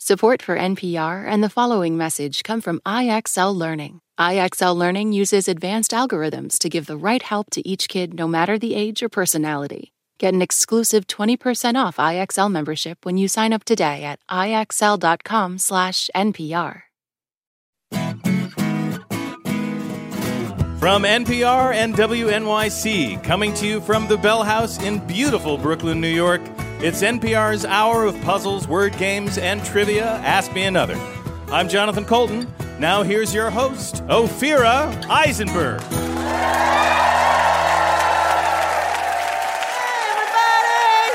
Support for NPR and the following message come from IXL Learning. IXL Learning uses advanced algorithms to give the right help to each kid no matter the age or personality. Get an exclusive 20% off IXL membership when you sign up today at ixl.com/npr. From NPR and WNYC, coming to you from the Bell House in beautiful Brooklyn, New York, it's NPR's hour of puzzles, word games, and trivia. Ask Me Another. I'm Jonathan Coulton. Now here's your host, Ophira Eisenberg. Hey, everybody!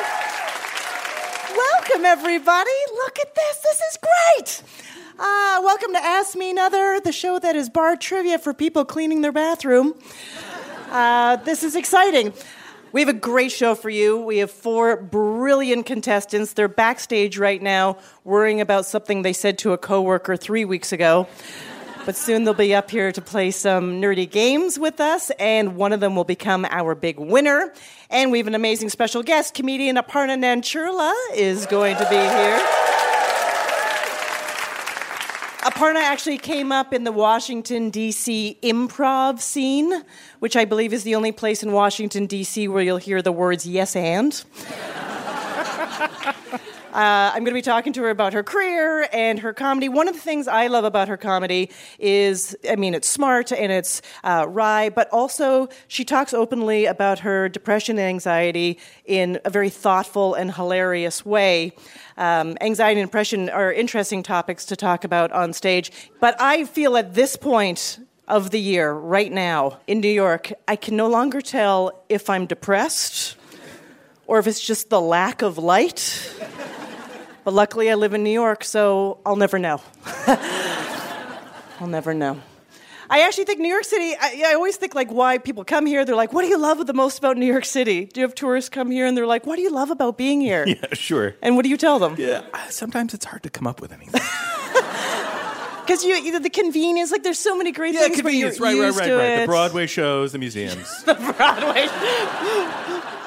Welcome, everybody. Look at this. This is great. Uh, welcome to Ask Me Another, the show that is bar trivia for people cleaning their bathroom. Uh, this is exciting. We have a great show for you. We have four brilliant contestants. They're backstage right now worrying about something they said to a coworker three weeks ago. But soon they'll be up here to play some nerdy games with us, and one of them will become our big winner. And we have an amazing special guest, comedian Aparna Nancherla is going to be here. Aparna actually came up in the Washington, D.C. improv scene, which I believe is the only place in Washington, D.C. where you'll hear the words yes and. Uh, I'm going to be talking to her about her career and her comedy. One of the things I love about her comedy is, I mean, it's smart and it's uh, wry, but also she talks openly about her depression and anxiety in a very thoughtful and hilarious way. Um, anxiety and depression are interesting topics to talk about on stage, but I feel at this point of the year, right now in New York, I can no longer tell if I'm depressed or if it's just the lack of light. But luckily, I live in New York, so I'll never know. I'll never know. I actually think New York City, I, I, always think like why people come here. They're like, what do you love the most about New York City? Do you have tourists come here and they're like, what do you love about being here? Yeah, sure. And what do you tell them? Yeah, uh, sometimes it's hard to come up with anything. Because you, you, the convenience, like there's so many great yeah, things. convenience, right, right, right, right. It. The Broadway shows, the museums. the Broadway.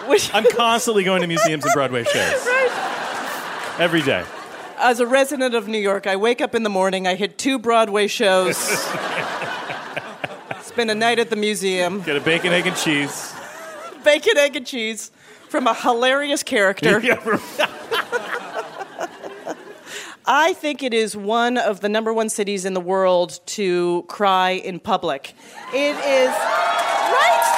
Which I'm constantly going to museums and Broadway shows. Right. Every day as a resident of New York, I wake up in the morning, I hit two Broadway shows, spend a night at the museum, get a bacon, egg, and cheese. Bacon, egg, and cheese from a hilarious character. I think it is one of the number one cities in the world to cry in public. It is, right?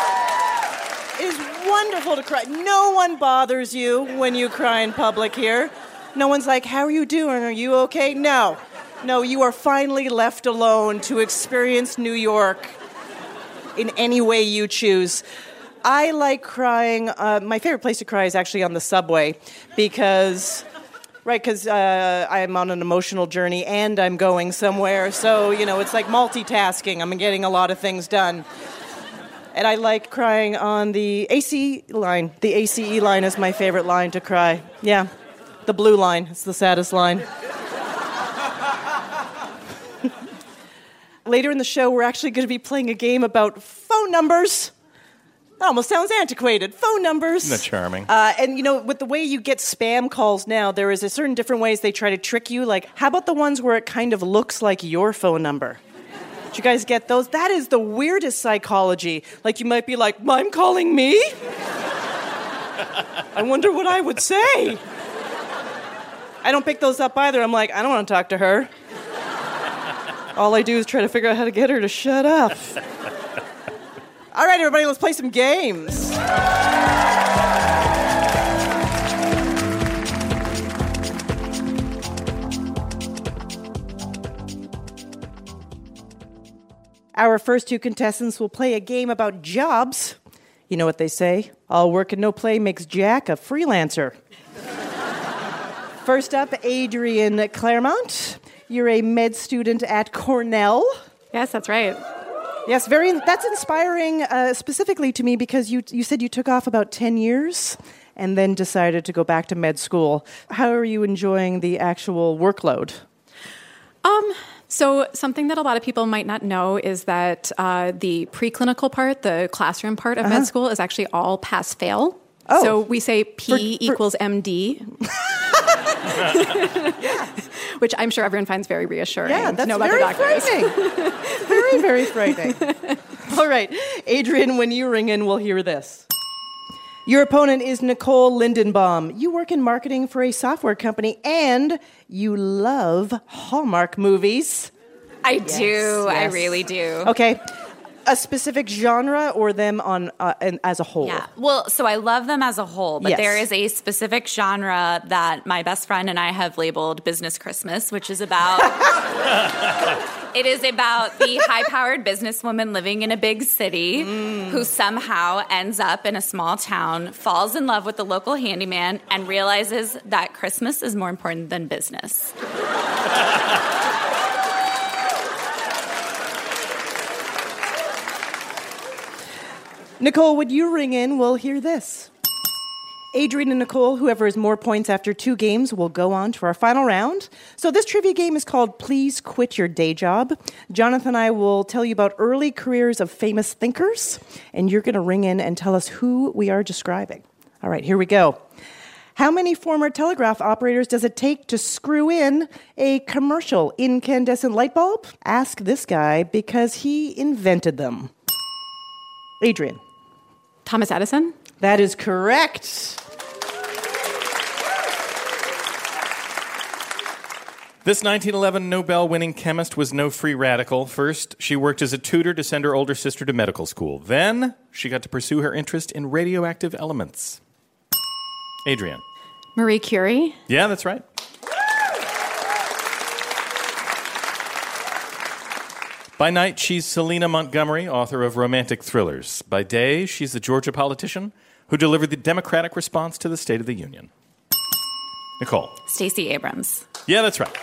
It is wonderful to cry. No one bothers you when you cry in public here. No one's like, How are you doing? Are you okay? No. No, you are finally left alone to experience New York in any way you choose. I like crying. Uh, my favorite place to cry is actually on the subway because, right, because uh, I'm on an emotional journey and I'm going somewhere. So, you know, it's like multitasking. I'm getting a lot of things done. And I like crying on the AC line. The ACE line is my favorite line to cry. Yeah. The blue line. It's the saddest line. Later in the show, we're actually going to be playing a game about phone numbers. That almost sounds antiquated. Phone numbers. Isn't that charming? Uh, and you know, with the way you get spam calls now, there is a certain different ways they try to trick you. Like, how about the ones where it kind of looks like your phone number? Did you guys get those? That is the weirdest psychology. Like, you might be like, "I'm calling me." I wonder what I would say. I don't pick those up either. I'm like, I don't want to talk to her. All I do is try to figure out how to get her to shut up. All right, everybody, let's play some games. Our first two contestants will play a game about jobs. You know what they say all work and no play makes Jack a freelancer. First up, Adrian Claremont. You're a med student at Cornell. Yes, that's right. Yes, very. That's inspiring, uh, specifically to me because you you said you took off about ten years and then decided to go back to med school. How are you enjoying the actual workload? Um. So, something that a lot of people might not know is that uh, the preclinical part, the classroom part of uh-huh. med school, is actually all pass fail. Oh. So we say P for, for, equals MD. which I'm sure everyone finds very reassuring. Yeah, to that's know about very the frightening. very, very frightening. All right, Adrian, when you ring in, we'll hear this. Your opponent is Nicole Lindenbaum. You work in marketing for a software company and you love Hallmark movies. I do. I really do. Okay. A specific genre or them on uh, and as a whole? Yeah. Well, so I love them as a whole, but Yes. there is a specific genre that my best friend and I have labeled Business Christmas, which is about It is about the high-powered businesswoman living in a big city who somehow ends up in a small town, falls in love with the local handyman and realizes that Christmas is more important than business. Nicole, would you ring in? We'll hear this. Adrian and Nicole, whoever has more points after two games, will go on to our final round. So, this trivia game is called Please Quit Your Day Job. Jonathan and I will tell you about early careers of famous thinkers, and you're going to ring in and tell us who we are describing. All right, here we go. How many former telegraph operators does it take to screw in a commercial incandescent light bulb? Ask this guy because he invented them. Adrian. Thomas Edison? That is correct. This 1911 Nobel winning chemist was no free radical. First, she worked as a tutor to send her older sister to medical school. Then, she got to pursue her interest in radioactive elements. Adrian. Marie Curie? Yeah, that's right. By night, she's Selena Montgomery, author of romantic thrillers. By day, she's the Georgia politician who delivered the Democratic response to the State of the Union. Nicole. Stacey Abrams. Yeah, that's right.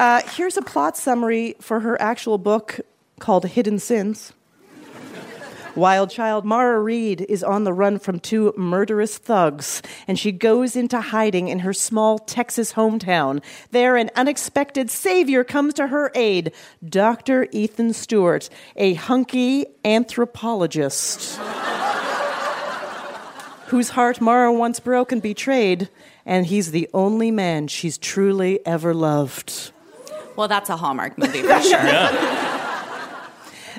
Uh, here's a plot summary for her actual book called Hidden Sins. Wild child Mara Reed is on the run from two murderous thugs, and she goes into hiding in her small Texas hometown. There, an unexpected savior comes to her aid Dr. Ethan Stewart, a hunky anthropologist whose heart Mara once broke and betrayed, and he's the only man she's truly ever loved. Well, that's a Hallmark movie for sure.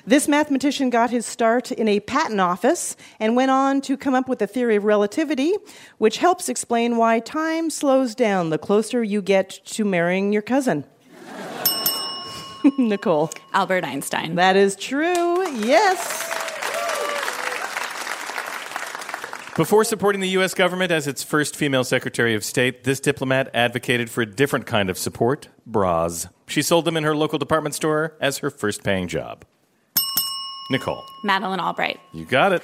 This mathematician got his start in a patent office and went on to come up with the theory of relativity, which helps explain why time slows down the closer you get to marrying your cousin. Nicole. Albert Einstein. That is true, yes. Before supporting the U.S. government as its first female Secretary of State, this diplomat advocated for a different kind of support bras. She sold them in her local department store as her first paying job. Nicole. Madeleine Albright. You got it.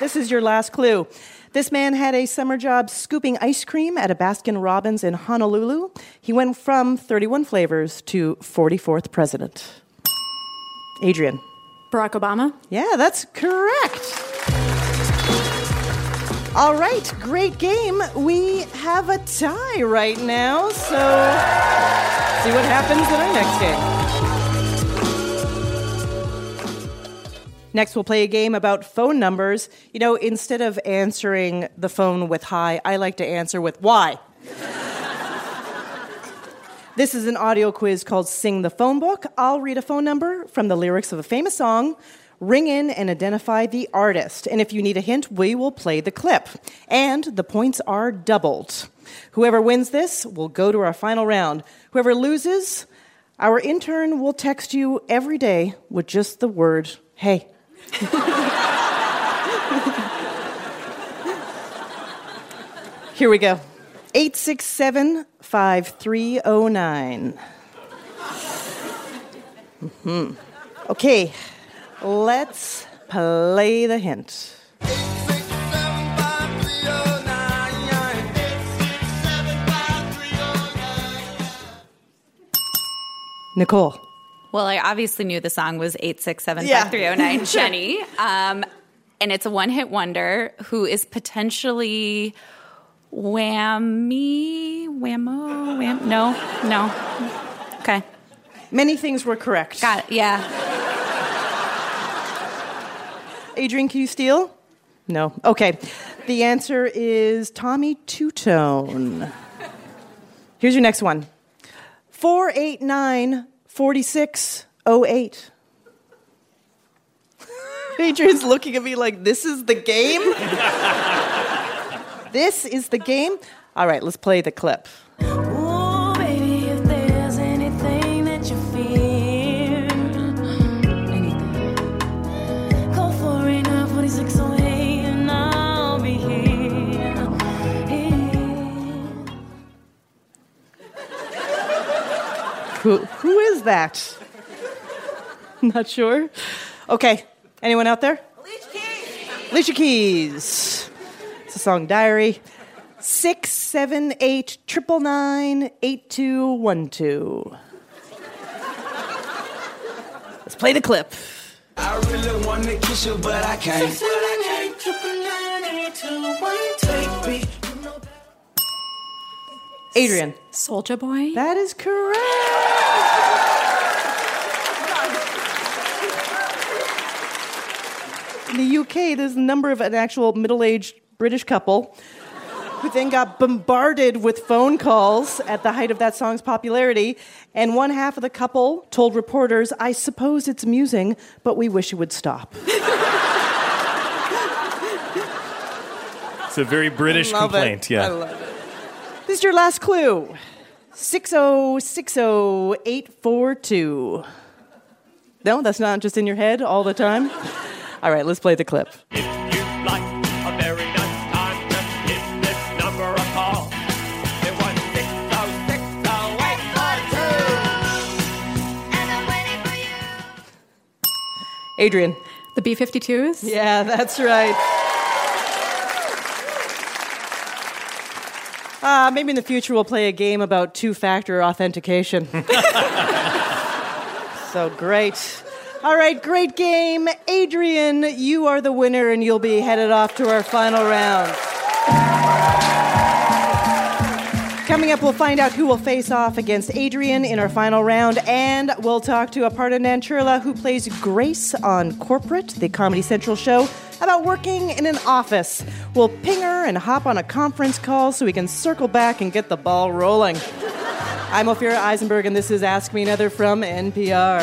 This is your last clue. This man had a summer job scooping ice cream at a Baskin Robbins in Honolulu. He went from 31 flavors to 44th president. Adrian. Barack Obama? Yeah, that's correct. All right, great game. We have a tie right now, so see what happens in our next game. Next, we'll play a game about phone numbers. You know, instead of answering the phone with hi, I like to answer with why. This is an audio quiz called Sing the Phone Book. I'll read a phone number from the lyrics of a famous song. Ring in and identify the artist. And if you need a hint, we will play the clip. And the points are doubled. Whoever wins this will go to our final round. Whoever loses, our intern will text you every day with just the word, hey. Here we go. 867 5309. Mm-hmm. Okay, let's play the hint. Nicole. Well, I obviously knew the song was 8675309 Yeah. Jenny. Um, and it's a one hit wonder who is potentially whammy, whammo, wham. No, no. Okay. Many things were correct. Got it. Yeah. Adrian, can you steal? No. Okay. The answer is Tommy Tutone. Here's your next one 489 4608. Adrian's looking at me like, this is the game? this is the game? All right, let's play the clip. Who, who is that? Not sure. Okay, anyone out there? Alicia Keys. Alicia Keys. It's a song Diary. Six seven eight triple nine eight two one two. Let's play the clip. I really wanna kiss you, but I can't. Adrian. Soulja Boy. That is correct. In the UK, there's a number of an actual middle aged British couple who then got bombarded with phone calls at the height of that song's popularity. And one half of the couple told reporters, I suppose it's amusing, but we wish it would stop. It's a very British Love it. complaint. Yeah. I love it. This is your last clue. 6060842. No, that's not just in your head all the time. All right, let's play the clip. If you'd like a very nice time, just give this number a call. It was 6060842. Adrian. The B 52s. Yeah, that's right. Uh, maybe in the future we'll play a game about two factor authentication. so great. All right, great game. Adrian, you are the winner, and you'll be headed off to our final round. Coming up, we'll find out who will face off against Adrian in our final round, and we'll talk to Aparna Nancherla, who plays Grace on Corporate, the Comedy Central show, about working in an office. We'll ping her and hop on a conference call so we can circle back and get the ball rolling. I'm Ophira Eisenberg, and this is Ask Me Another from NPR.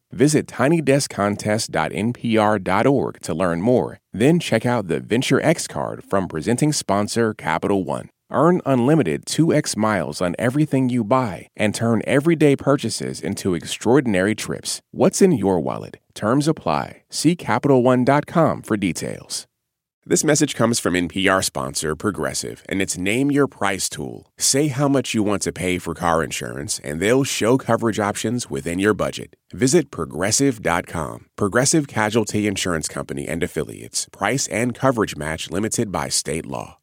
Visit tinydeskcontest.npr.org to learn more. Then check out the Venture X card from presenting sponsor Capital One. Earn unlimited 2x miles on everything you buy and turn everyday purchases into extraordinary trips. What's in your wallet? Terms apply. See CapitalOne.com for details. This message comes from NPR sponsor Progressive and its Name Your Price tool. Say how much you want to pay for car insurance, and they'll show coverage options within your budget. Visit progressive.com. Progressive Casualty Insurance Company and Affiliates. Price and coverage match limited by state law.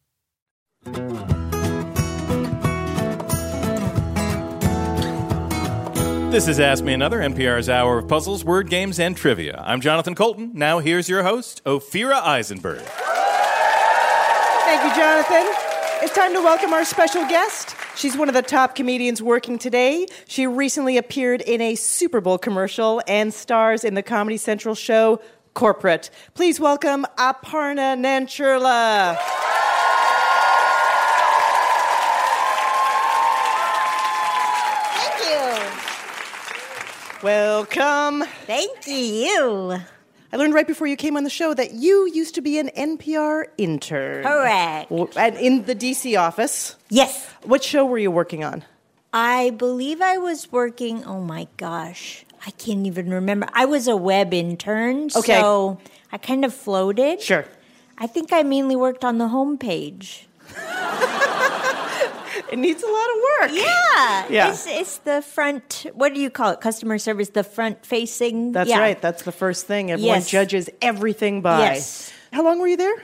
This is Ask Me Another, NPR's hour of puzzles, word games, and trivia. I'm Jonathan Coulton. Now here's your host, Ophira Eisenberg. Thank you, Jonathan. It's time to welcome our special guest. She's one of the top comedians working today. She recently appeared in a Super Bowl commercial and stars in the Comedy Central show Corporate. Please welcome Aparna Nancherla. Welcome. Thank you. I learned right before you came on the show that you used to be an NPR intern. Correct. And in the DC office. Yes. What show were you working on? I believe I was working, oh my gosh, I can't even remember. I was a web intern, Okay. so I kind of floated. Sure. I think I mainly worked on the homepage. It needs a lot of work. Yeah. Yeah. It's, it's the front, what do you call it? Customer service, the front facing. That's yeah. right. That's the first thing. Everyone Yes. judges everything by. Yes. How long were you there?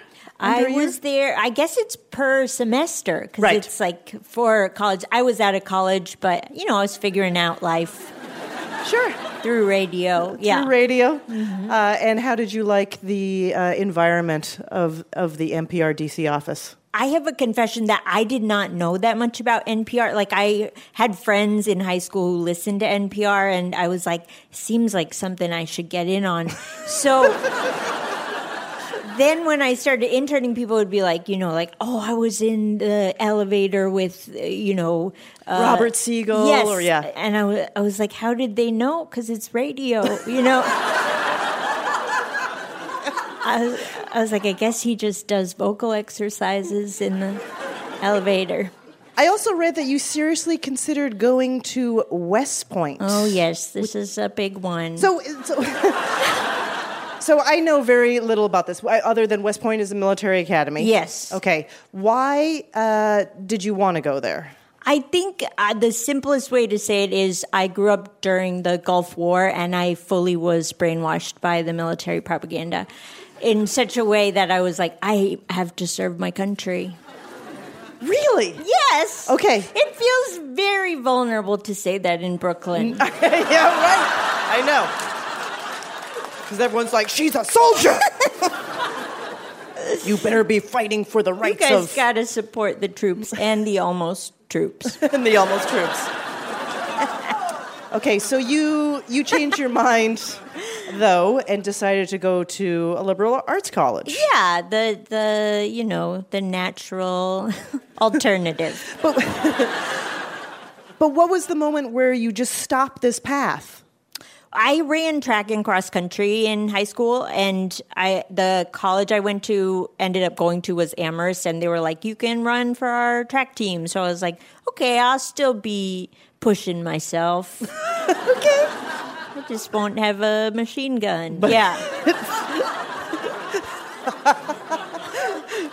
I Under was there, I guess it's per semester because Right. it's like for college. I was out of college, but, you know, I was figuring out life Sure. through radio. yeah. Through radio. Mm-hmm. Uh, and how did you like the uh, environment of, of the NPR DC office? I have a confession that I did not know that much about NPR. Like I had friends in high school who listened to NPR and I was like, seems like something I should get in on. So then when I started interning, people would be like, you know, like, oh, I was in the elevator with, you know, uh, Robert Siegel Yes. or- yeah. And I wa- I was like, how did they know? Because it's radio, you know? I I was like, I guess he just does vocal exercises in the elevator. I also read that you seriously considered going to West Point. Oh, yes, this is a big one. So, so, so I know very little about this, other than West Point is a military academy. Yes. Okay. Why uh, did you want to go there? I think uh, the simplest way to say it is I grew up during the Gulf War and I fully was brainwashed by the military propaganda in such a way that I was like, I have to serve my country. Really? Yes. Okay. It feels very vulnerable to say that in Brooklyn. yeah, right. I know. Because everyone's like, she's a soldier. you better be fighting for the rights you guys of got to support the troops and the almost troops. and the almost troops. okay, so you you changed your mind though and decided to go to a liberal arts college. Yeah, the the you know the natural alternative. But but what was the moment where you just stopped this path? I ran track and cross country in high school, and I the college I went to ended up going to was Amherst, and they were like, "You can run for our track team." So I was like, "Okay, I'll still be pushing myself." okay, just won't have a machine gun. yeah,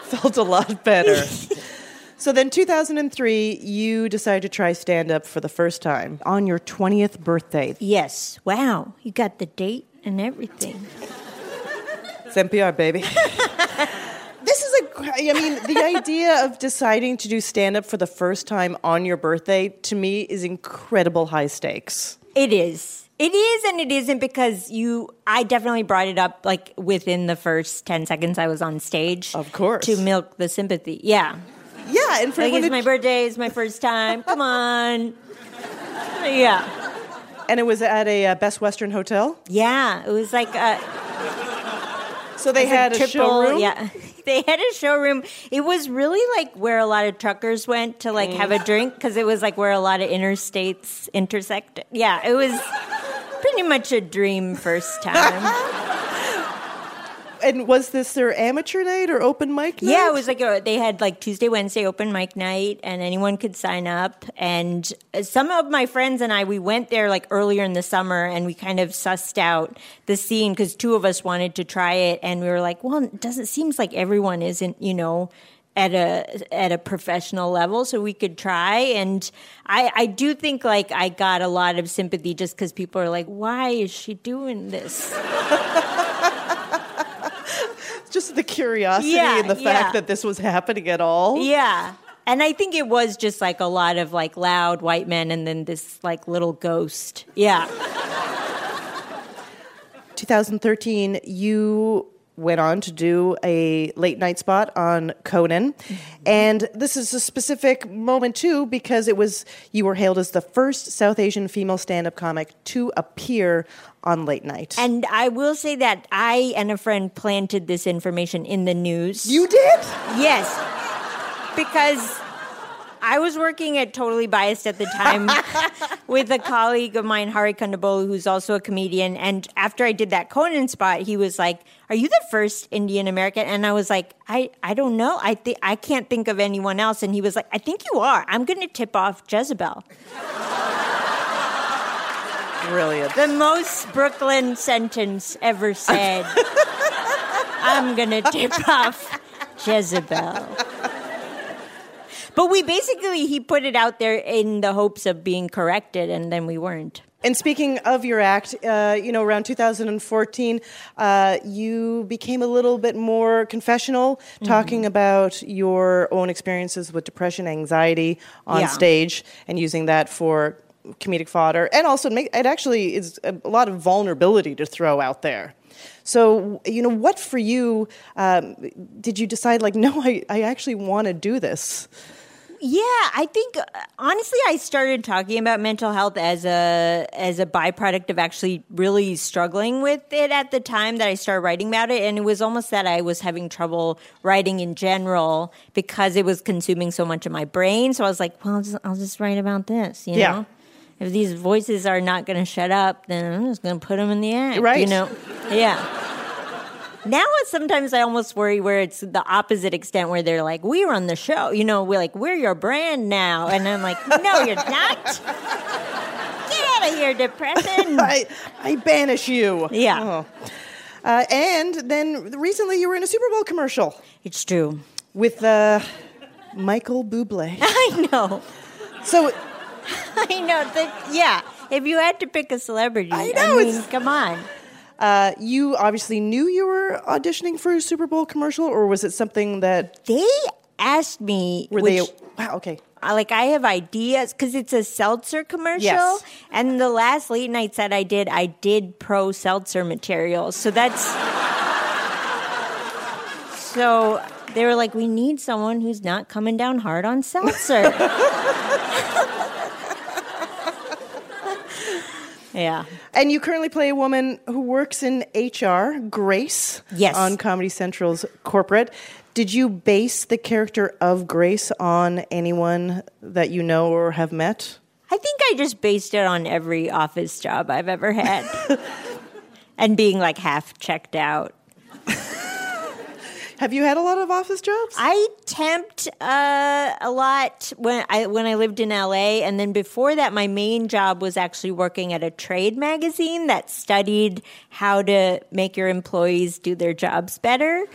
Felt a lot better. so then 2003 you decided to try stand up for the first time on your 20th birthday. yes. Wow, you got the date and everything. It's NPR, baby. this is a I mean, the idea of deciding to do stand up for the first time on your birthday to me is incredible high stakes. It is. It is and it isn't because you I definitely brought it up like within the first 10 seconds I was on stage. Of course. To milk the sympathy. Yeah. Yeah, and for Like it's my birthday, it's my first time. Come on. Yeah. and it was at a uh, Best Western hotel. Yeah, it was like a So they had a triple- showroom. Yeah. They had a showroom. It was really like where a lot of truckers went to like have a drink because it was like where a lot of interstates intersect. Yeah, it was pretty much a dream first time. And was this their amateur night or open mic night? Yeah, it was like a, they had like Tuesday, Wednesday open mic night, and anyone could sign up. And uh, some of my friends and I, we went there like earlier in the summer, and we kind of sussed out the scene because two of us wanted to try it, and we were like, well, it doesn't seems like everyone isn't, you know. At a at a professional level, so we could try, and I I do think like I got a lot of sympathy just because people are like, why is she doing this? just the curiosity Yeah, and the fact yeah. that this was happening at all. Yeah. And I think it was just like a lot of like loud white men and then this like little ghost. Yeah. 2013, you went on to do a late night spot on Conan. And this is a specific moment too because it was you were hailed as the first South Asian female stand-up comic to appear on late night. And I will say that I and a friend planted this information in the news. you did? Yes. Because I was working at Totally Biased at the time with a colleague of mine, Hari Kondabolu, who's also a comedian. And after I did that Conan spot, he was like, Are you the first Indian American? And I was like, I, I don't know. I think I can't think of anyone else. And he was like, I think you are. I'm gonna tip off Jezebel. Brilliant. The most Brooklyn sentence ever said. I'm gonna tip off Jezebel. But we basically he put it out there in the hopes of being corrected, and then we weren't. And speaking of your act, uh, you know, around 2014, uh, you became a little bit more confessional, Mm-hmm. talking about your own experiences with depression, anxiety on Yeah. stage, and using that for comedic fodder. And also, make, it actually is a, a lot of vulnerability to throw out there. So, you know, what for you um, did you decide, like, no, I, I actually want to do this? Yeah, I think uh, honestly, I started talking about mental health as a as a byproduct of actually really struggling with it at the time that I started writing about it, and it was almost that I was having trouble writing in general because it was consuming so much of my brain. So I was like, well, I'll just, I'll just write about this, you Yeah. know. If these voices are not going to shut up, then I'm just going to put them in the act, Right. You know, yeah. Now it's sometimes I almost worry where it's the opposite extent where they're like, "We run the show," you know, we're like, "We're your brand now," and I'm like, "No, you're not. Get out of here, depression." I, I banish you. Yeah. Oh. Uh, and then recently you were in a Super Bowl commercial It's true. with uh, Michael Bublé. I know. So I know. That, yeah. If you had to pick a celebrity, I know, mean, it's- come on. Uh, you obviously knew you were auditioning for a Super Bowl commercial, or was it something that They asked me, were which, they? Wow. Okay. Like I have ideas because it's a seltzer commercial. Yes. And the last late night set I did, I did pro seltzer materials. So that's so they were like, we need someone who's not coming down hard on seltzer. yeah. And you currently play a woman who works in HR, Grace. Yes. On Comedy Central's corporate. Did you base the character of Grace on anyone that you know or have met? I think I just based it on every office job I've ever had. and being like half checked out. Have you had a lot of office jobs? I temped uh, a lot when I when I lived in LA, and then before that, my main job was actually working at a trade magazine that studied how to make your employees do their jobs better.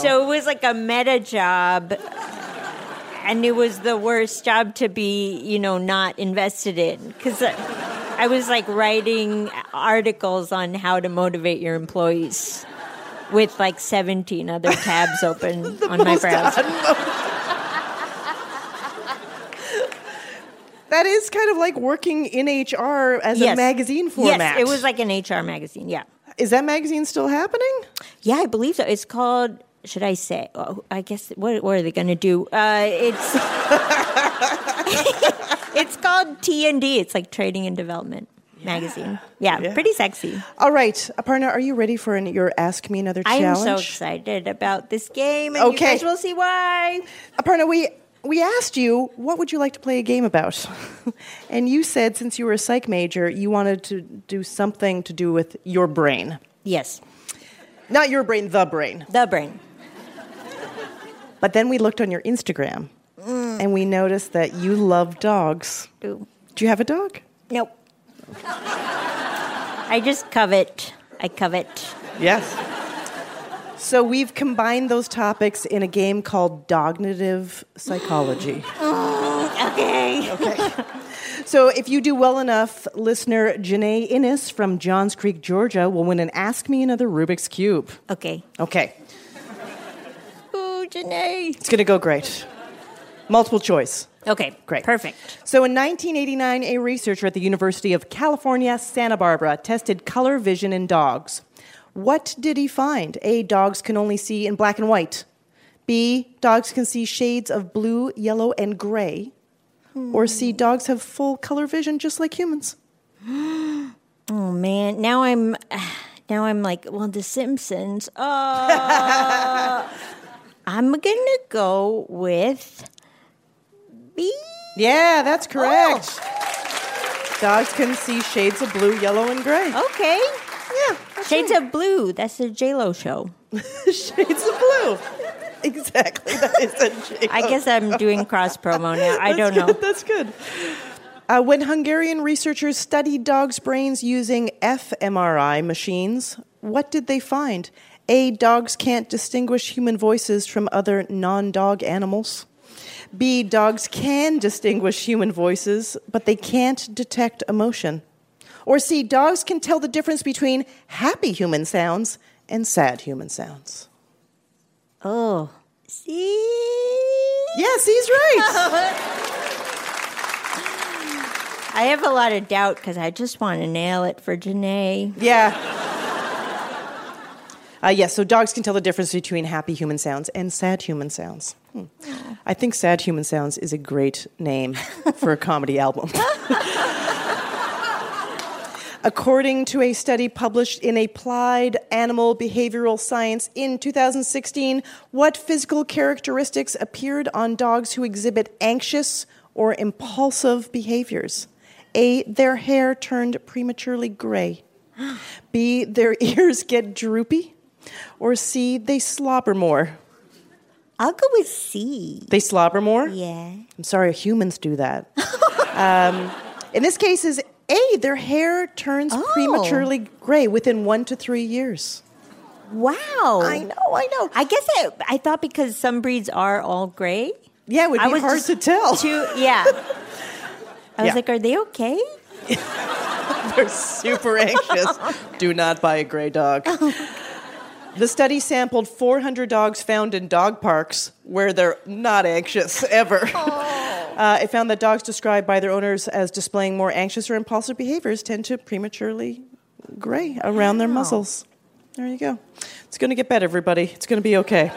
So it was like a meta job, and it was the worst job to be, you know, not invested in because. I was like writing articles on how to motivate your employees with like 17 other tabs open on my browser. That is kind of like working in HR as a magazine format. Yes, it was like an HR magazine. Yeah. Is that magazine still happening? Yeah, I believe so. It's called, should I say? Oh, I guess, what, what are they going to do? Uh, it's. it's called T&D. It's like Training and Development magazine. Yeah, Yeah. pretty sexy. All right, Aparna, are you ready for an, your Ask Me Another I challenge? am so excited about this game, and Okay. you guys will see why. Aparna, we we asked you what would you like to play a game about, and you said since you were a psych major, you wanted to do something to do with your brain, Yes, not your brain, the brain. the brain. But then we looked on your Instagram, mm. and we noticed that you love dogs. Do you have a dog? Nope. I just covet. I covet. Yes. So we've combined those topics in a game called Dognitive Psychology. Oh, okay. Okay. So if you do well enough, listener Janae Innes from Johns Creek, Georgia, will win an Ask Me Another Rubik's Cube. Okay. Okay. Ooh, Janae. It's going to go great. Multiple choice. Okay. Great. Perfect. So in 1989, a researcher at the University of California, Santa Barbara tested color vision in dogs. What did he find? A. Dogs can only see in black and white. B. Dogs can see shades of blue, yellow, and gray. Or C. Dogs have full color vision just like humans. Oh man, now I'm now I'm like, well, The Simpsons. Uh, I'm gonna go with Yeah, that's correct. Dogs can see shades of blue, yellow, and gray. Okay. Yeah. Shades right. of Blue. That's the J Lo show. shades of blue. Exactly. That is a J-Lo. I guess I'm doing cross promo now. I don't know. That's good. Uh, when Hungarian researchers studied dogs' brains using fMRI machines, what did they find? A. Dogs can't distinguish human voices from other non dog animals. B. Dogs can distinguish human voices, but they can't detect emotion. Or C. Dogs can tell the difference between happy human sounds and sad human sounds. Oh, see? Yes, he's right. I have a lot of doubt because I just want to nail it for Janae. Yeah. Uh, yes, so dogs can tell the difference between happy human sounds and sad human sounds. Hmm. I think Sad Human Sounds is a great name for a comedy album. According to a study published in Applied Animal Behavioral Science in 2016, what physical characteristics appeared on dogs who exhibit anxious or impulsive behaviors? A. Their hair turned prematurely gray. B. Their ears get droopy. Or C. They slobber more. I'll go with C. They slobber more? Yeah. I'm sorry, humans do that. um, in this case, is A, their hair turns Oh. prematurely gray within one to three years. Wow. I know, I know. I guess I, I thought because some breeds are all gray. Yeah, it would be hard to tell. Too, yeah. I was Yeah. like, are they okay? They're super anxious. Do not buy a gray dog. The study sampled 400 dogs found in dog parks where they're not anxious ever. Uh, it found that dogs described by their owners as displaying more anxious or impulsive behaviors tend to prematurely gray around their Wow. muzzles. There you go. It's going to get better, everybody. It's going to be okay.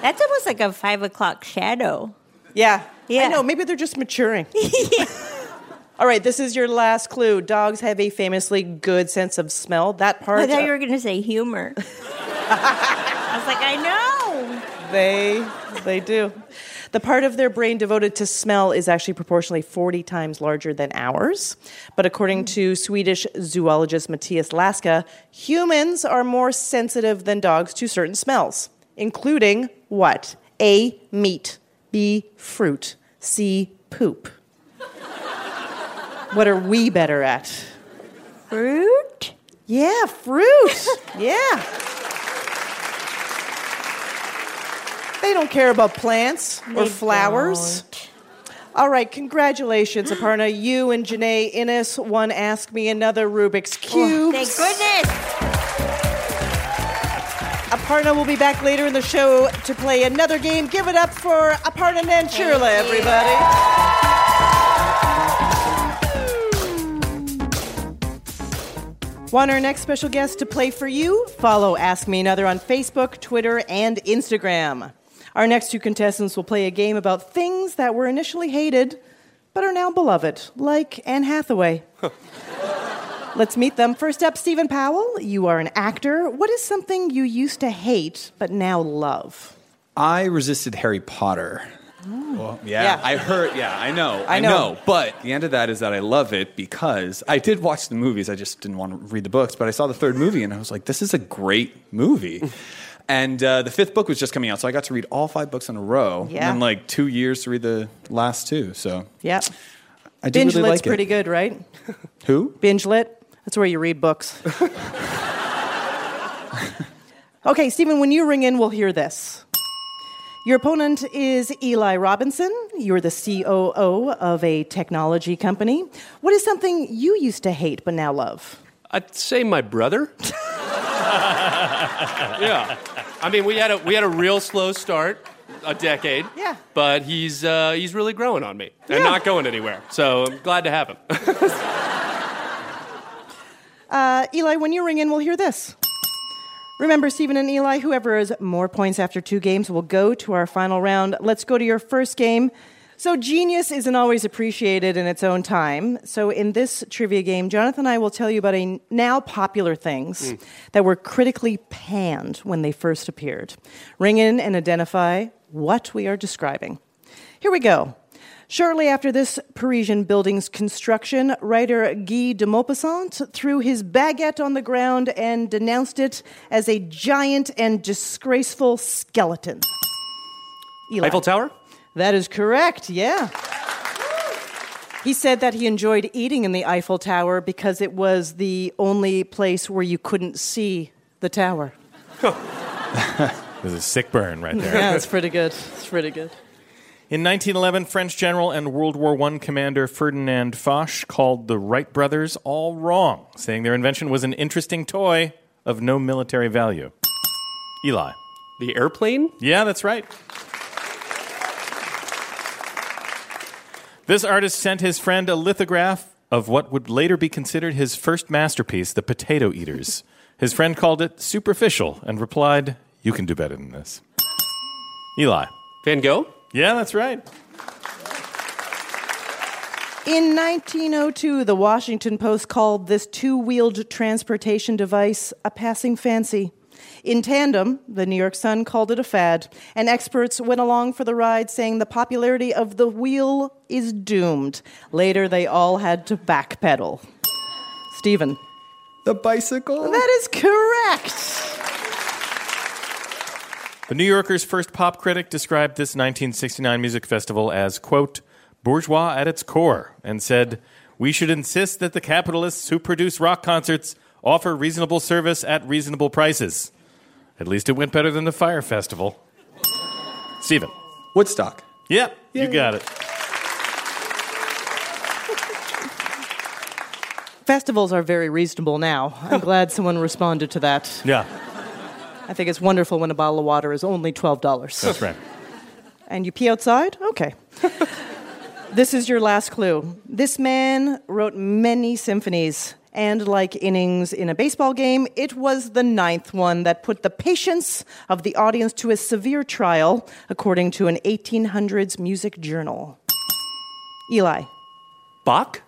That's almost like a five o'clock shadow. Yeah. Yeah. I know. Maybe they're just maturing. All right, this is your last clue. Dogs have a famously good sense of smell. That part. I thought uh, you were going to say humor. I was like, I know. They they do. The part of their brain devoted to smell is actually proportionally 40 times larger than ours. But according mm. to Swedish zoologist Matthias Laska, humans are more sensitive than dogs to certain smells, including what? A, meat, B, fruit, C, poop. What are we better at? Fruit? Yeah, fruit. yeah. They don't care about plants or They flowers. All right, congratulations, Aparna. You and Janae Innes won Ask Me Another Rubik's oh, Cube. Thank goodness. Aparna will be back later in the show to play another game. Give it up for Aparna Nancherla, everybody. Want our next special guest to play for you? Follow Ask Me Another on Facebook, Twitter, and Instagram. Our next two contestants will play a game about things that were initially hated but are now beloved, like Anne Hathaway. Let's meet them. First up, Stephen Powell. You are an actor. What is something you used to hate but now love? I resisted Harry Potter. Oh. Well, yeah, Yeah. I heard. Yeah, I know. I I know. know. But the end of that is that I love it because I did watch the movies. I just didn't want to read the books. But I saw the third movie and I was like, this is a great movie. and uh, the fifth book was just coming out, so I got to read all five books in a row. Yeah. And then like two years to read the last two. So Yeah. I do Binge really lit's like pretty it. good, right? Who? Binge lit. That's where you read books. okay, Stephen, when you ring in, we'll hear this. Your opponent is Eli Robinson. You're the COO of a technology company. What is something you used to hate but now love? I'd say my brother. yeah, I mean we had a we had a real slow start, a decade. Yeah. but he's uh, he's really growing on me and Yeah. not going anywhere. So I'm glad to have him. Uh, Eli, when you ring in, we'll hear this. Remember, Stephen and Eli, whoever has more points after two games will go to our final round. Let's go to your first game. So, genius isn't always appreciated in its own time. So, in this trivia game, Jonathan and I will tell you about a now popular things hmm. that were critically panned when they first appeared. Ring in and identify what we are describing. Here we go. Shortly after this Parisian building's construction, writer Guy de Maupassant threw his baguette on the ground and denounced it as a giant and disgraceful skeleton. Eli. Eiffel Tower. That is correct, yeah. He said that he enjoyed eating in the Eiffel Tower because it was the only place where you couldn't see the tower. There's a sick burn right there. Yeah, it's pretty good. It's pretty good. In 1911, French general and World War I commander Ferdinand Foch called the Wright brothers all wrong, saying their invention was an interesting toy of no military value. Eli. The airplane? Yeah, that's right. This artist sent his friend a lithograph of what would later be considered his first masterpiece, The Potato Eaters. His friend called it superficial and replied, You can do better than this. Eli. Van Gogh? Yeah, that's right. In 1902, the Washington Post called this two wheeled transportation device a passing fancy. In tandem, the New York Sun called it a fad, and experts went along for the ride saying the popularity of the wheel is doomed. Later, they all had to backpedal. Stephen. The bicycle? That is correct. The New Yorker's first pop critic described this 1969 music festival as, quote, bourgeois at its core, and said, We should insist that the capitalists who produce rock concerts offer reasonable service at reasonable prices. At least it went better than the Fire Festival. Stephen. Woodstock. Yep, you got it. Festivals are very reasonable now. I'm glad someone responded to that. Yeah, I think it's wonderful when a bottle of water is only $12. that's right. And you pee outside? Okay. this is your last clue. This man wrote many symphonies, and like innings in a baseball game, it was the ninth one that put the patience of the audience to a severe trial, according to an 1800s music journal. Eli. Bach?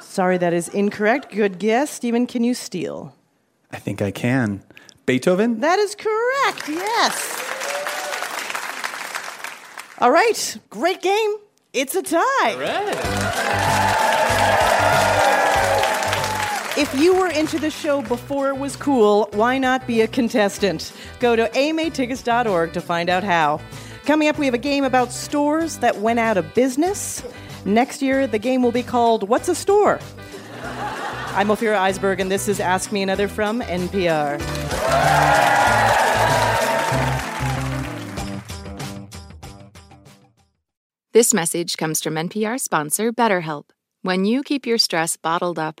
Sorry, that is incorrect. Good guess. Stephen, can you steal? I think I can. Beethoven? That is correct, yes. All right, great game. It's a tie. If you were into the show before it was cool, why not be a contestant? Go to amatickets.org to find out how. Coming up, we have a game about stores that went out of business. Next year, the game will be called What's a Store? I'm Ophira Eisenberg, and this is Ask Me Another from NPR. This message comes from NPR sponsor BetterHelp. When you keep your stress bottled up,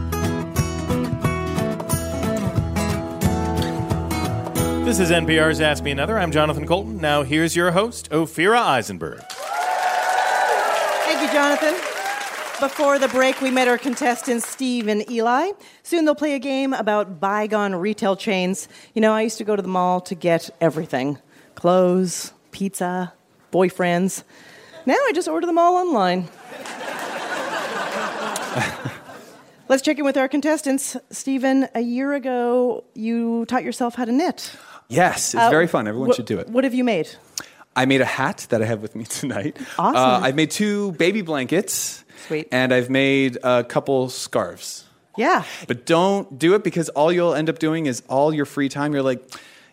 This is NPR's Ask Me Another. I'm Jonathan Coulton. Now here's your host, Ophira Eisenberg. Thank you, Jonathan. Before the break, we met our contestants, Steve and Eli. Soon they'll play a game about bygone retail chains. You know, I used to go to the mall to get everything clothes, pizza, boyfriends. Now I just order them all online. Let's check in with our contestants. Stephen, a year ago, you taught yourself how to knit. Yes, it's Uh, very fun. Everyone wh- should do it. What have you made? I made a hat that I have with me tonight. Awesome. Uh, I've made two baby blankets. Sweet. And I've made a couple scarves. Yeah. But don't do it because all you'll end up doing is all your free time, you're like,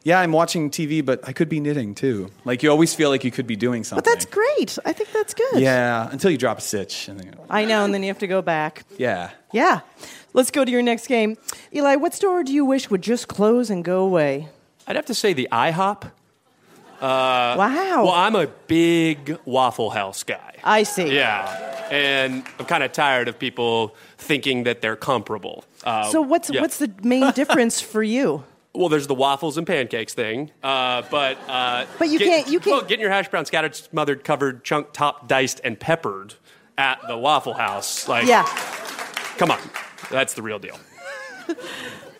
yeah, I'm watching TV, but I could be knitting too. Like you always feel like you could be doing something. But that's great. I think that's good. Yeah, until you drop a stitch. And then, I know, and then you have to go back. yeah. Yeah. Let's go to your next game. Eli, what store do you wish would just close and go away? I'd have to say the IHOP. Uh, wow. Well, I'm a big Waffle House guy. I see. Yeah. And I'm kind of tired of people thinking that they're comparable. Uh, So what's yeah. what's the main difference for you? Well, there's the waffles and pancakes thing, uh, but uh, But you get- can't- you can't- Well, getting your hash brown scattered, smothered, covered, chunk, topped, diced, and peppered at the Waffle House. Like, Yeah. come on, that's the real deal.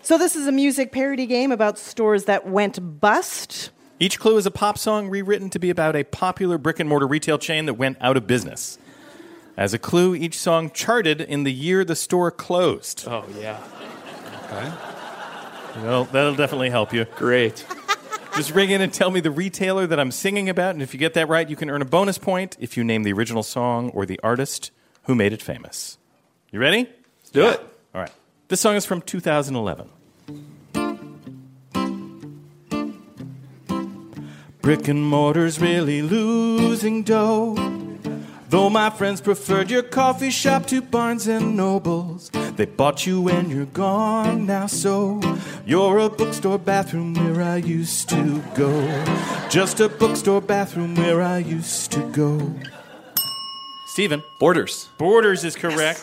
So, this is a music parody game about stores that went bust. Each clue is a pop song rewritten to be about a popular brick and mortar retail chain that went out of business. As a clue, each song charted in the year the store closed. Oh, yeah. Okay. Well, that'll definitely help you. Great. Just ring in and tell me the retailer that I'm singing about, and if you get that right, you can earn a bonus point if you name the original song or the artist who made it famous. You ready? Let's do it. All right. This song is from 2011. Brick and mortar's really losing dough. Though my friends preferred your coffee shop to Barnes and Nobles, they bought you when you're gone now. So you're a bookstore bathroom where I used to go. Just a bookstore bathroom where I used to go. Steven. Borders. Borders is correct.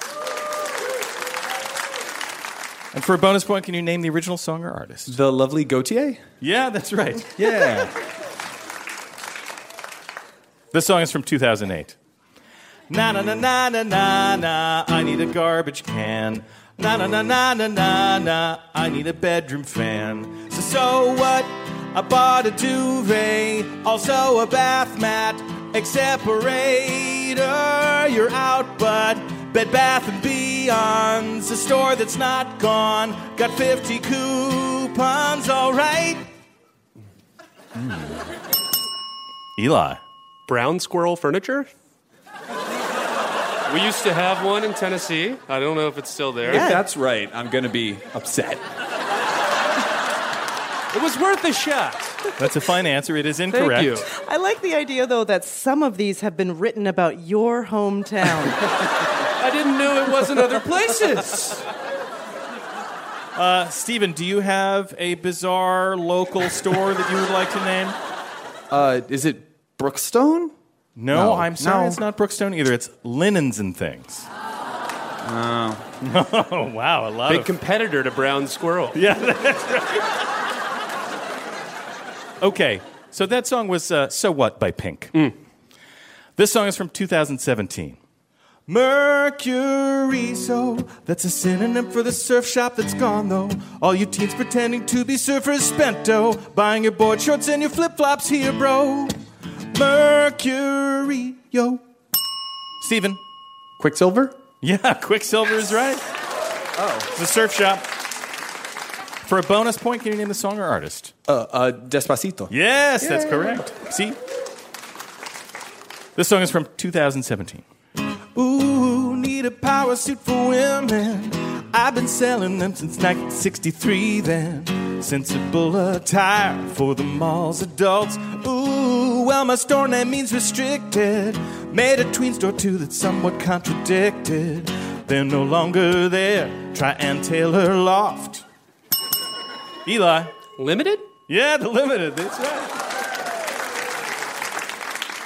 And for a bonus point, can you name the original song or artist? The lovely Gotye? Yeah, that's right. Yeah. This song is from 2008. Na na na na na na na. I need a garbage can. Na na na na na na na. I need a bedroom fan. So so what? I bought a duvet, also a bath mat, egg separator. You're out, but Bed Bath and Beyond's a store that's not gone. Got 50 coupons, all right. Eli. Brown squirrel furniture? We used to have one in Tennessee. I don't know if it's still there. If that's right, I'm going to be upset. It was worth a shot. That's a fine answer. It is incorrect. Thank you. I like the idea, though, that some of these have been written about your hometown. I didn't know it wasn't other places. Uh, Steven, do you have a bizarre local store that you would like to name? Uh, is it Brookstone? No, No. I'm sorry, No. it's not Brookstone either. It's Linens and Things. Oh. oh, wow, a lot Big of competitor to Brown Squirrel. Yeah, that's right. Okay, so that song was uh, So What by Pink. This song is from 2017. Mercury, so that's a synonym for the surf shop that's gone though. All you teens pretending to be surfers spent dough, buying your board shorts and your flip flops here, bro. Mercury, yo. Steven. Quiksilver? Yeah, Quiksilver is right. Oh. The surf shop. For a bonus point, can you name the song or artist? Uh, uh, Despacito. Yes, that's correct. See? This song is from 2017. Ooh, need a power suit for women. I've been selling them since 1963 then. Sensible attire for the mall's adults. Ooh, well, my store name means restricted. Made a tween store too that's somewhat contradicted. They're no longer there. Try Ann Taylor Loft. Eli. Limited? Yeah, the limited. That's right.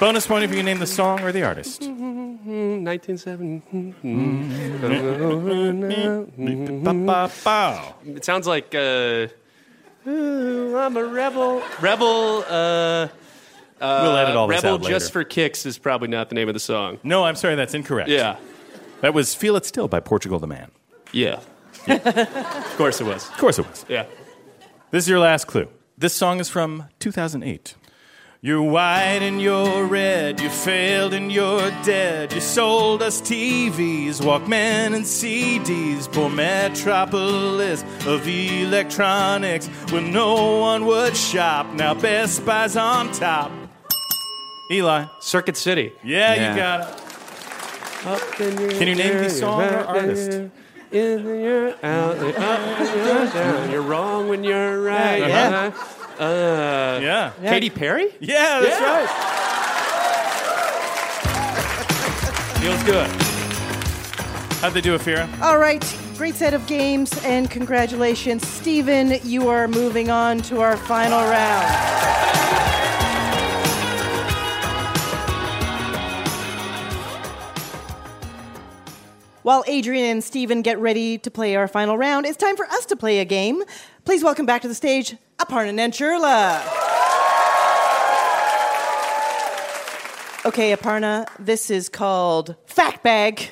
Bonus point if you can name the song or the artist. 1970. It sounds like uh, ooh, I'm a rebel. Rebel. Uh, uh, We'll edit all this Rebel out later. just for kicks is probably not the name of the song. No, I'm sorry, that's incorrect. Yeah. That was Feel It Still by Portugal the Man. Yeah. of course it was. Of course it was. Yeah. This is your last clue. This song is from 2008. You're white and you're red, you failed and you're dead. You sold us TVs, Walkman, and CDs. Poor metropolis of electronics where no one would shop. Now Best Buy's on top. Eli. Circuit City. Yeah, Yeah. you got it. Can Can you name the song or artist? In the year, out, the up, you're down. You're wrong when you're right. Yeah. Uh, Yeah. Katy Perry? Yeah, that's Yeah. right. Feels good. How'd they do it, Fira? All right, great set of games, and congratulations, Stephen. You are moving on to our final round. While Adrian and Stephen get ready to play our final round, it's time for us to play a game. Please welcome back to the stage Aparna Nancherla. Okay, Aparna, this is called Fact Bag.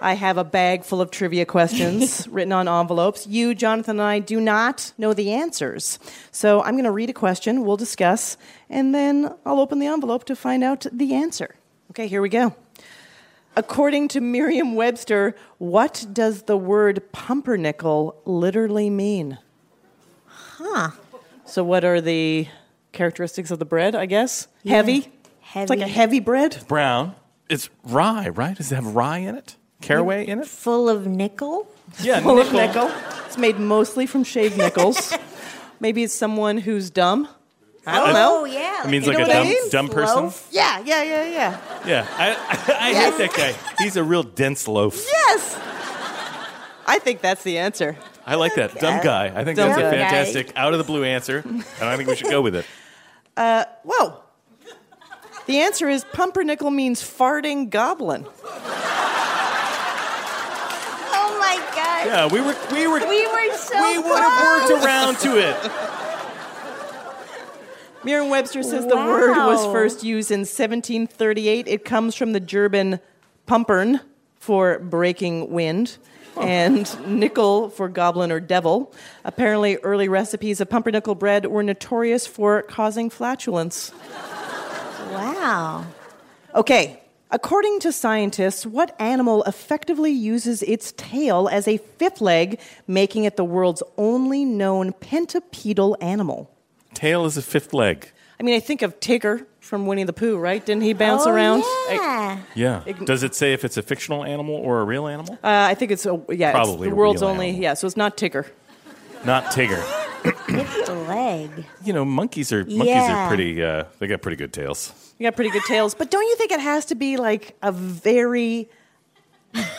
I have a bag full of trivia questions written on envelopes. You, Jonathan, and I do not know the answers. So I'm going to read a question, we'll discuss, and then I'll open the envelope to find out the answer. Okay, here we go. According to Merriam Webster, what does the word pumpernickel literally mean? Huh. So, what are the characteristics of the bread, I guess? Heavy? Heavy. It's like a Heavy. heavy bread? Brown. It's rye, right? Does it have rye in it? Caraway in it? Full of nickel? Yeah, Full of nickel. It's made mostly from shaved nickels. Maybe it's someone who's dumb. I don't oh, know. Oh, yeah. It means You like a what I dumb, mean? dumb person? Loaf? Yeah, yeah, yeah, yeah. Yeah, I, I, Yes. hate that guy. He's a real dense loaf. Yes! I think that's the answer. I like that. Dumb guy. I think Dumb that's a guy. fantastic, out of the blue answer, and I think we should go with it. Uh, whoa. The answer is pumpernickel means farting goblin. Oh my God. Yeah, we were, we were, We were so we would have worked around to it. Merriam-Webster says the word was Wow. first used in 1738. It comes from the German pumpern for breaking wind and nickel for goblin or devil. Apparently, early recipes of pumpernickel bread were notorious for causing flatulence. Wow. Okay, according to scientists, what animal effectively uses its tail as a fifth leg, making it the world's only known pentapedal animal? Tail is a fifth leg. I mean, I think of Tigger from Winnie the Pooh, right? Didn't he bounce Oh, around? Yeah. Yeah. Does it say if it's a fictional animal or a real animal? Uh, I think it's a, yeah, Probably it's a the world's real only animal. yeah. So it's not Tigger. Not Tigger. Fifth leg. You know, monkeys are monkeys Yeah. are pretty. Uh, they got pretty good tails. You got pretty good tails, but don't you think it has to be like a very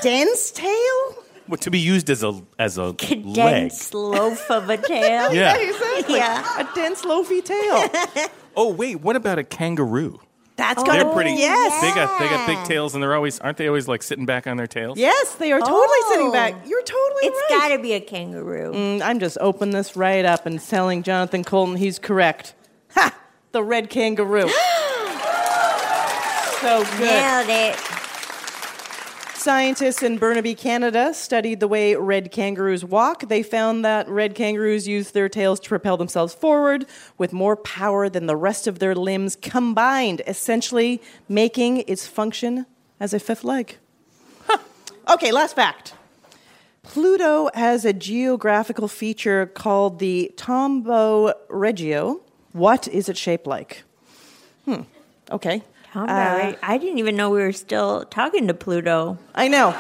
dense tail? Well, to be used as a as a leg. Dense loaf of a tail. Yeah. exactly. Yeah. a dense loafy tail. Oh wait, what about a kangaroo? That's They're got pretty. Yes, They got they got big tails, and they're always aren't they always like sitting back on their tails? yes, they are totally Oh. sitting back. You're totally It's right. got to be a kangaroo. Mm, I'm just opening this right up and telling Jonathan Coulton he's correct. Ha! The red kangaroo. so good. Nailed it. Scientists in Burnaby, Canada studied the way red kangaroos walk. They found that red kangaroos use their tails to propel themselves forward with more power than the rest of their limbs combined, essentially making its function as a fifth leg. Huh. Okay, last fact. Pluto has a geographical feature called the Tombaugh Regio. What is it shaped like? Hmm. Okay. Tom Uh, Barry. I didn't even know we were still talking to Pluto. I know.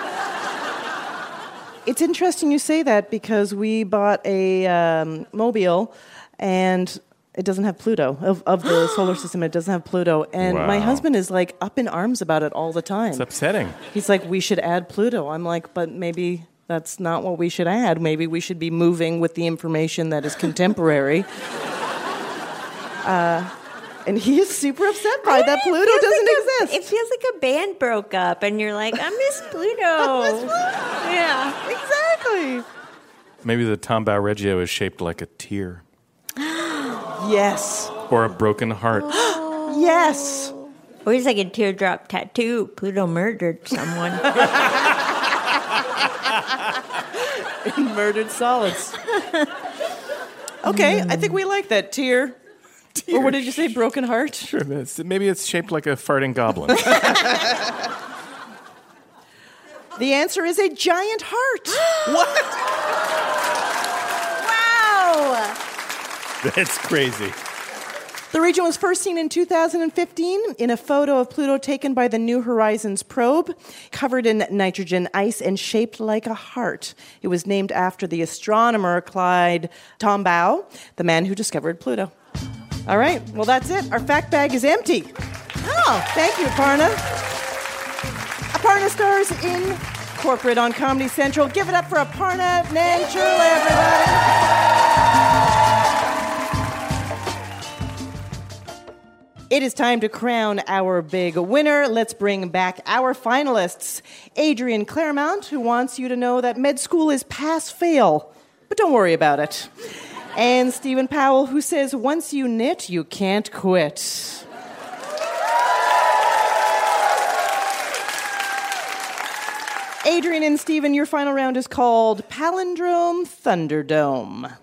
It's interesting you say that because we bought a um, mobile and it doesn't have Pluto of, of the solar system. It doesn't have Pluto, and my husband is like up in arms about it all the time. It's upsetting. He's like, "We should add Pluto." I'm like, "But maybe that's not what we should add. Maybe we should be moving with the information that is contemporary." uh, and he is super upset by that. Pluto doesn't like a- exist. It feels like a band broke up, and you're like, I miss Pluto. yeah, exactly. Maybe the Tombaugh Regio is shaped like a tear Yes. or a broken heart. Yes. Or he's like a teardrop tattoo. Pluto murdered someone. Murdered solids. Okay, I think we like that. Tear. Or what did you say? Broken heart? Sure, that's- maybe it's shaped like a farting goblin. The answer is a giant heart. What? wow. That's crazy. The region was first seen in 2015 in a photo of Pluto taken by the New Horizons probe, covered in nitrogen ice and shaped like a heart. It was named after the astronomer Clyde Tombaugh, the man who discovered Pluto. All right, well, that's it. Our fact bag is empty. Oh, thank you, Aparna. Aparna stars in corporate on Comedy Central. Give it up for Aparna Nancherla, everybody. It is time to crown our big winner. Let's bring back our finalists. Adrian Claremont, who wants you to know that med school is pass fail, but don't worry about it. And Stephen Powell, who says once you knit, you can't quit. Adrian and Stephen, your final round is called Palindrome Thunderdome.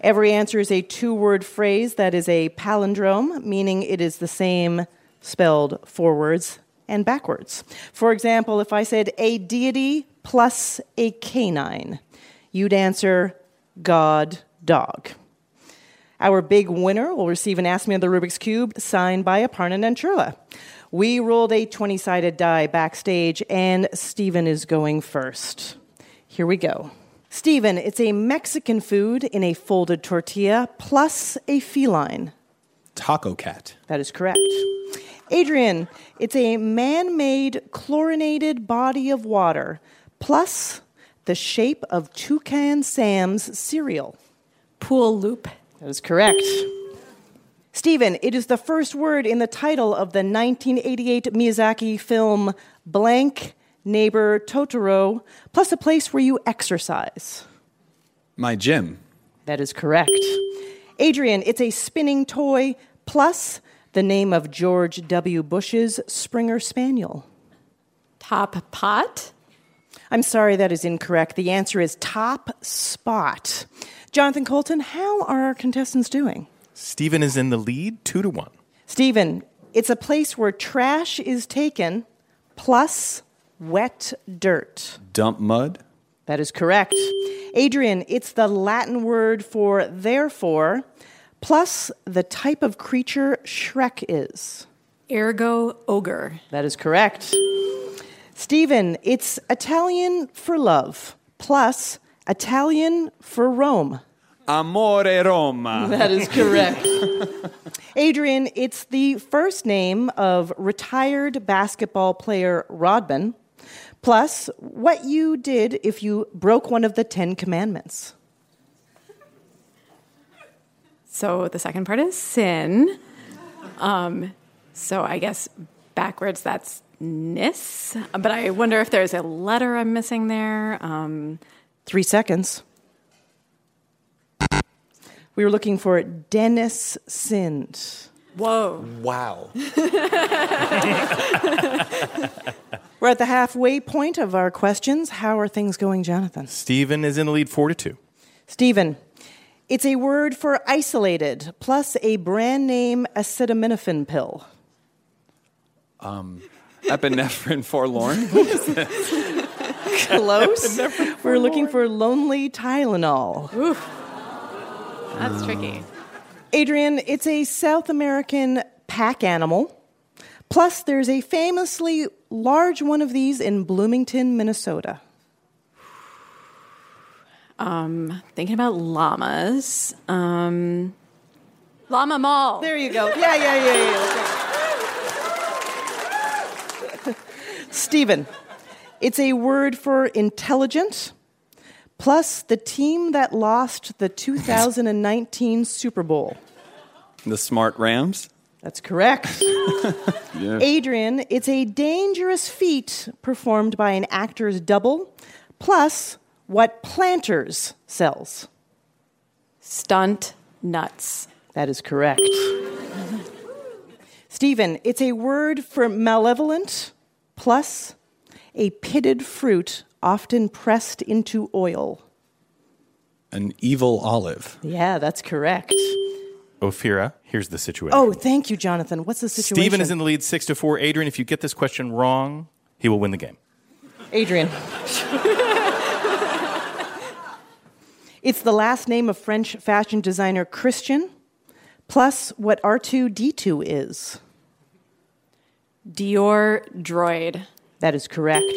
Every answer is a two word phrase that is a palindrome, meaning it is the same spelled forwards and backwards. For example, if I said a deity plus a canine, you'd answer God Dog. Our big winner will receive an Ask Me Another Rubik's Cube signed by Aparna Nancherla. We rolled a 20 sided die backstage, and Steven is going first. Here we go. Steven, it's a Mexican food in a folded tortilla plus a feline. Taco cat. That is correct. Adrian, it's a man made chlorinated body of water plus the shape of Toucan Sam's cereal. Pool loop. That is correct. Stephen, it is the first word in the title of the 1988 Miyazaki film Blank Neighbor Totoro, plus a place where you exercise. My gym. That is correct. Adrian, it's a spinning toy plus the name of George W. Bush's Springer Spaniel. Top pot? I'm sorry, that is incorrect. The answer is top spot. Jonathan Coulton, how are our contestants doing? Stephen is in the lead, two to one. Stephen, it's a place where trash is taken plus wet dirt. Dump mud. That is correct. Adrian, it's the Latin word for therefore plus the type of creature Shrek is. Ergo ogre. That is correct. Stephen, it's Italian for love plus Italian for Rome. Amore Roma. That is correct. Adrian, it's the first name of retired basketball player Rodman, plus what you did if you broke one of the Ten Commandments. So the second part is sin. Um, so I guess backwards that's nis. But I wonder if there's a letter I'm missing there. Um, Three seconds. We were looking for Dennis sinned. Whoa. Wow. We're at the halfway point of our questions. How are things going, Jonathan? Stephen is in the lead, four to two. Stephen, it's a word for isolated plus a brand name acetaminophen pill. Um, epinephrine forlorn. Close. We're looking for lonely Tylenol. Oof. That's tricky. Adrian, it's a South American pack animal. Plus, there's a famously large one of these in Bloomington, Minnesota. Um, thinking about llamas. Um, llama mall. There you go. Yeah, yeah, yeah, yeah. Stephen, it's a word for intelligent, plus the team that lost the 2019 Super Bowl. the smart Rams. That's correct. Yeah. Adrian, it's a dangerous feat performed by an actor's double, plus what Planters sells. Stunt nuts. That is correct. Stephen, it's a word for malevolent, plus a pitted fruit often pressed into oil. An evil olive. Yeah, that's correct. Ophira, here's the situation. Oh, thank you, Jonathan. What's the situation? Stephen is in the lead, six to four. Adrian, if you get this question wrong, he will win the game. Adrian. it's the last name of French fashion designer Christian, plus what R2D2 is. Dior droid. That is correct.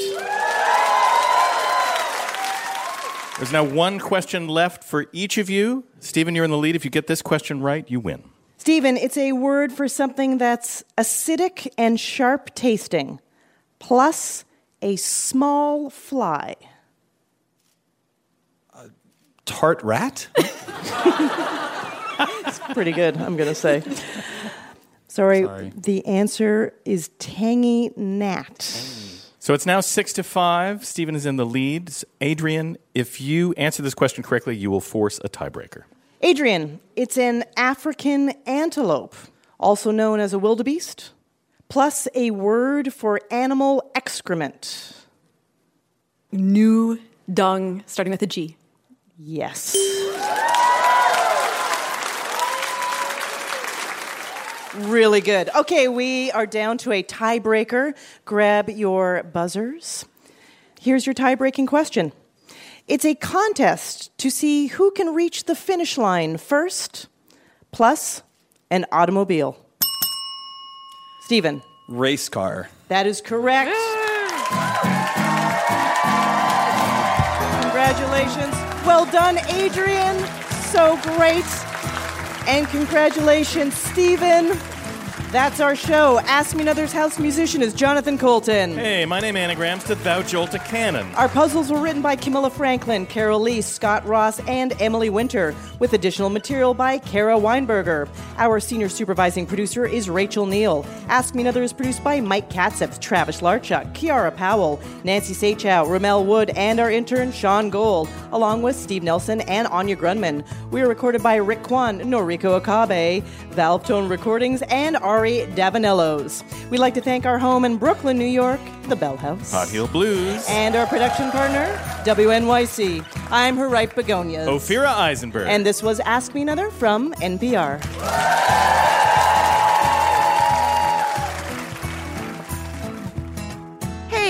There's now one question left for each of you. Stephen, you're in the lead. If you get this question right, you win. Stephen, it's a word for something that's acidic and sharp tasting, plus a small fly. Tart rat? It's pretty good, I'm going to say. Sorry, Sorry. the answer is tangy gnat. So it's now six to five. Stephen is in the lead. Adrian, if you answer this question correctly, you will force a tiebreaker. Adrian, it's an African antelope, also known as a wildebeest, plus a word for animal excrement. Gnu dung, starting with a G. Yes. Really good. Okay, we are down to a tiebreaker. Grab your buzzers. Here's your tie breaking question It's a contest to see who can reach the finish line first, plus an automobile. Stephen. Race car. That is correct. Congratulations. Well done, Adrian. So great. And congratulations, Stephen. That's our show. Ask Me Another's house musician is Jonathan Coulton. Hey, my name anagrams to Thou Jolt a Cannon. Our puzzles were written by Camilla Franklin, Carol Lee, Scott Ross, and Emily Winter, with additional material by Kara Weinberger. Our senior supervising producer is Rachel Neal. Ask Me Another is produced by Mike Katzif, Travis Larchuk, Kiara Powell, Nancy Saechao, Ramel Wood, and our intern Sean Gold, along with Steve Nelson and Anya Grundmann. We are recorded by Rick Kwan, Noriko Akabe, Valve Tone Recordings, and Davanellos. We'd like to thank our home in Brooklyn, New York, the Bell House. Hot Heel Blues. And our production partner, WNYC. I'm Harriet Begonias. Ophira Eisenberg. And this was Ask Me Another from NPR.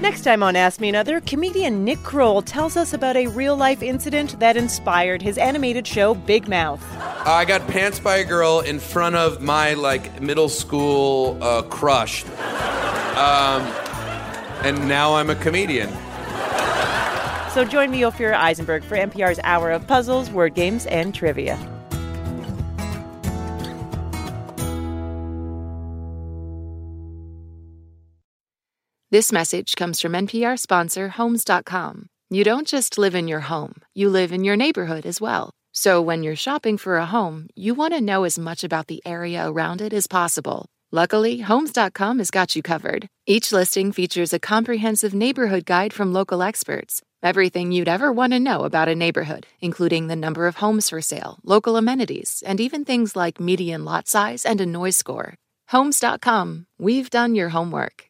Next time on Ask Me Another, comedian Nick Kroll tells us about a real life incident that inspired his animated show Big Mouth. I got pants by a girl in front of my like middle school uh, crush, um, and now I'm a comedian. So join me, Ophira Eisenberg, for NPR's hour of puzzles, word games, and trivia. This message comes from NPR sponsor Homes.com. You don't just live in your home, you live in your neighborhood as well. So when you're shopping for a home, you want to know as much about the area around it as possible. Luckily, Homes.com has got you covered. Each listing features a comprehensive neighborhood guide from local experts. Everything you'd ever want to know about a neighborhood, including the number of homes for sale, local amenities, and even things like median lot size and a noise score. Homes.com, we've done your homework.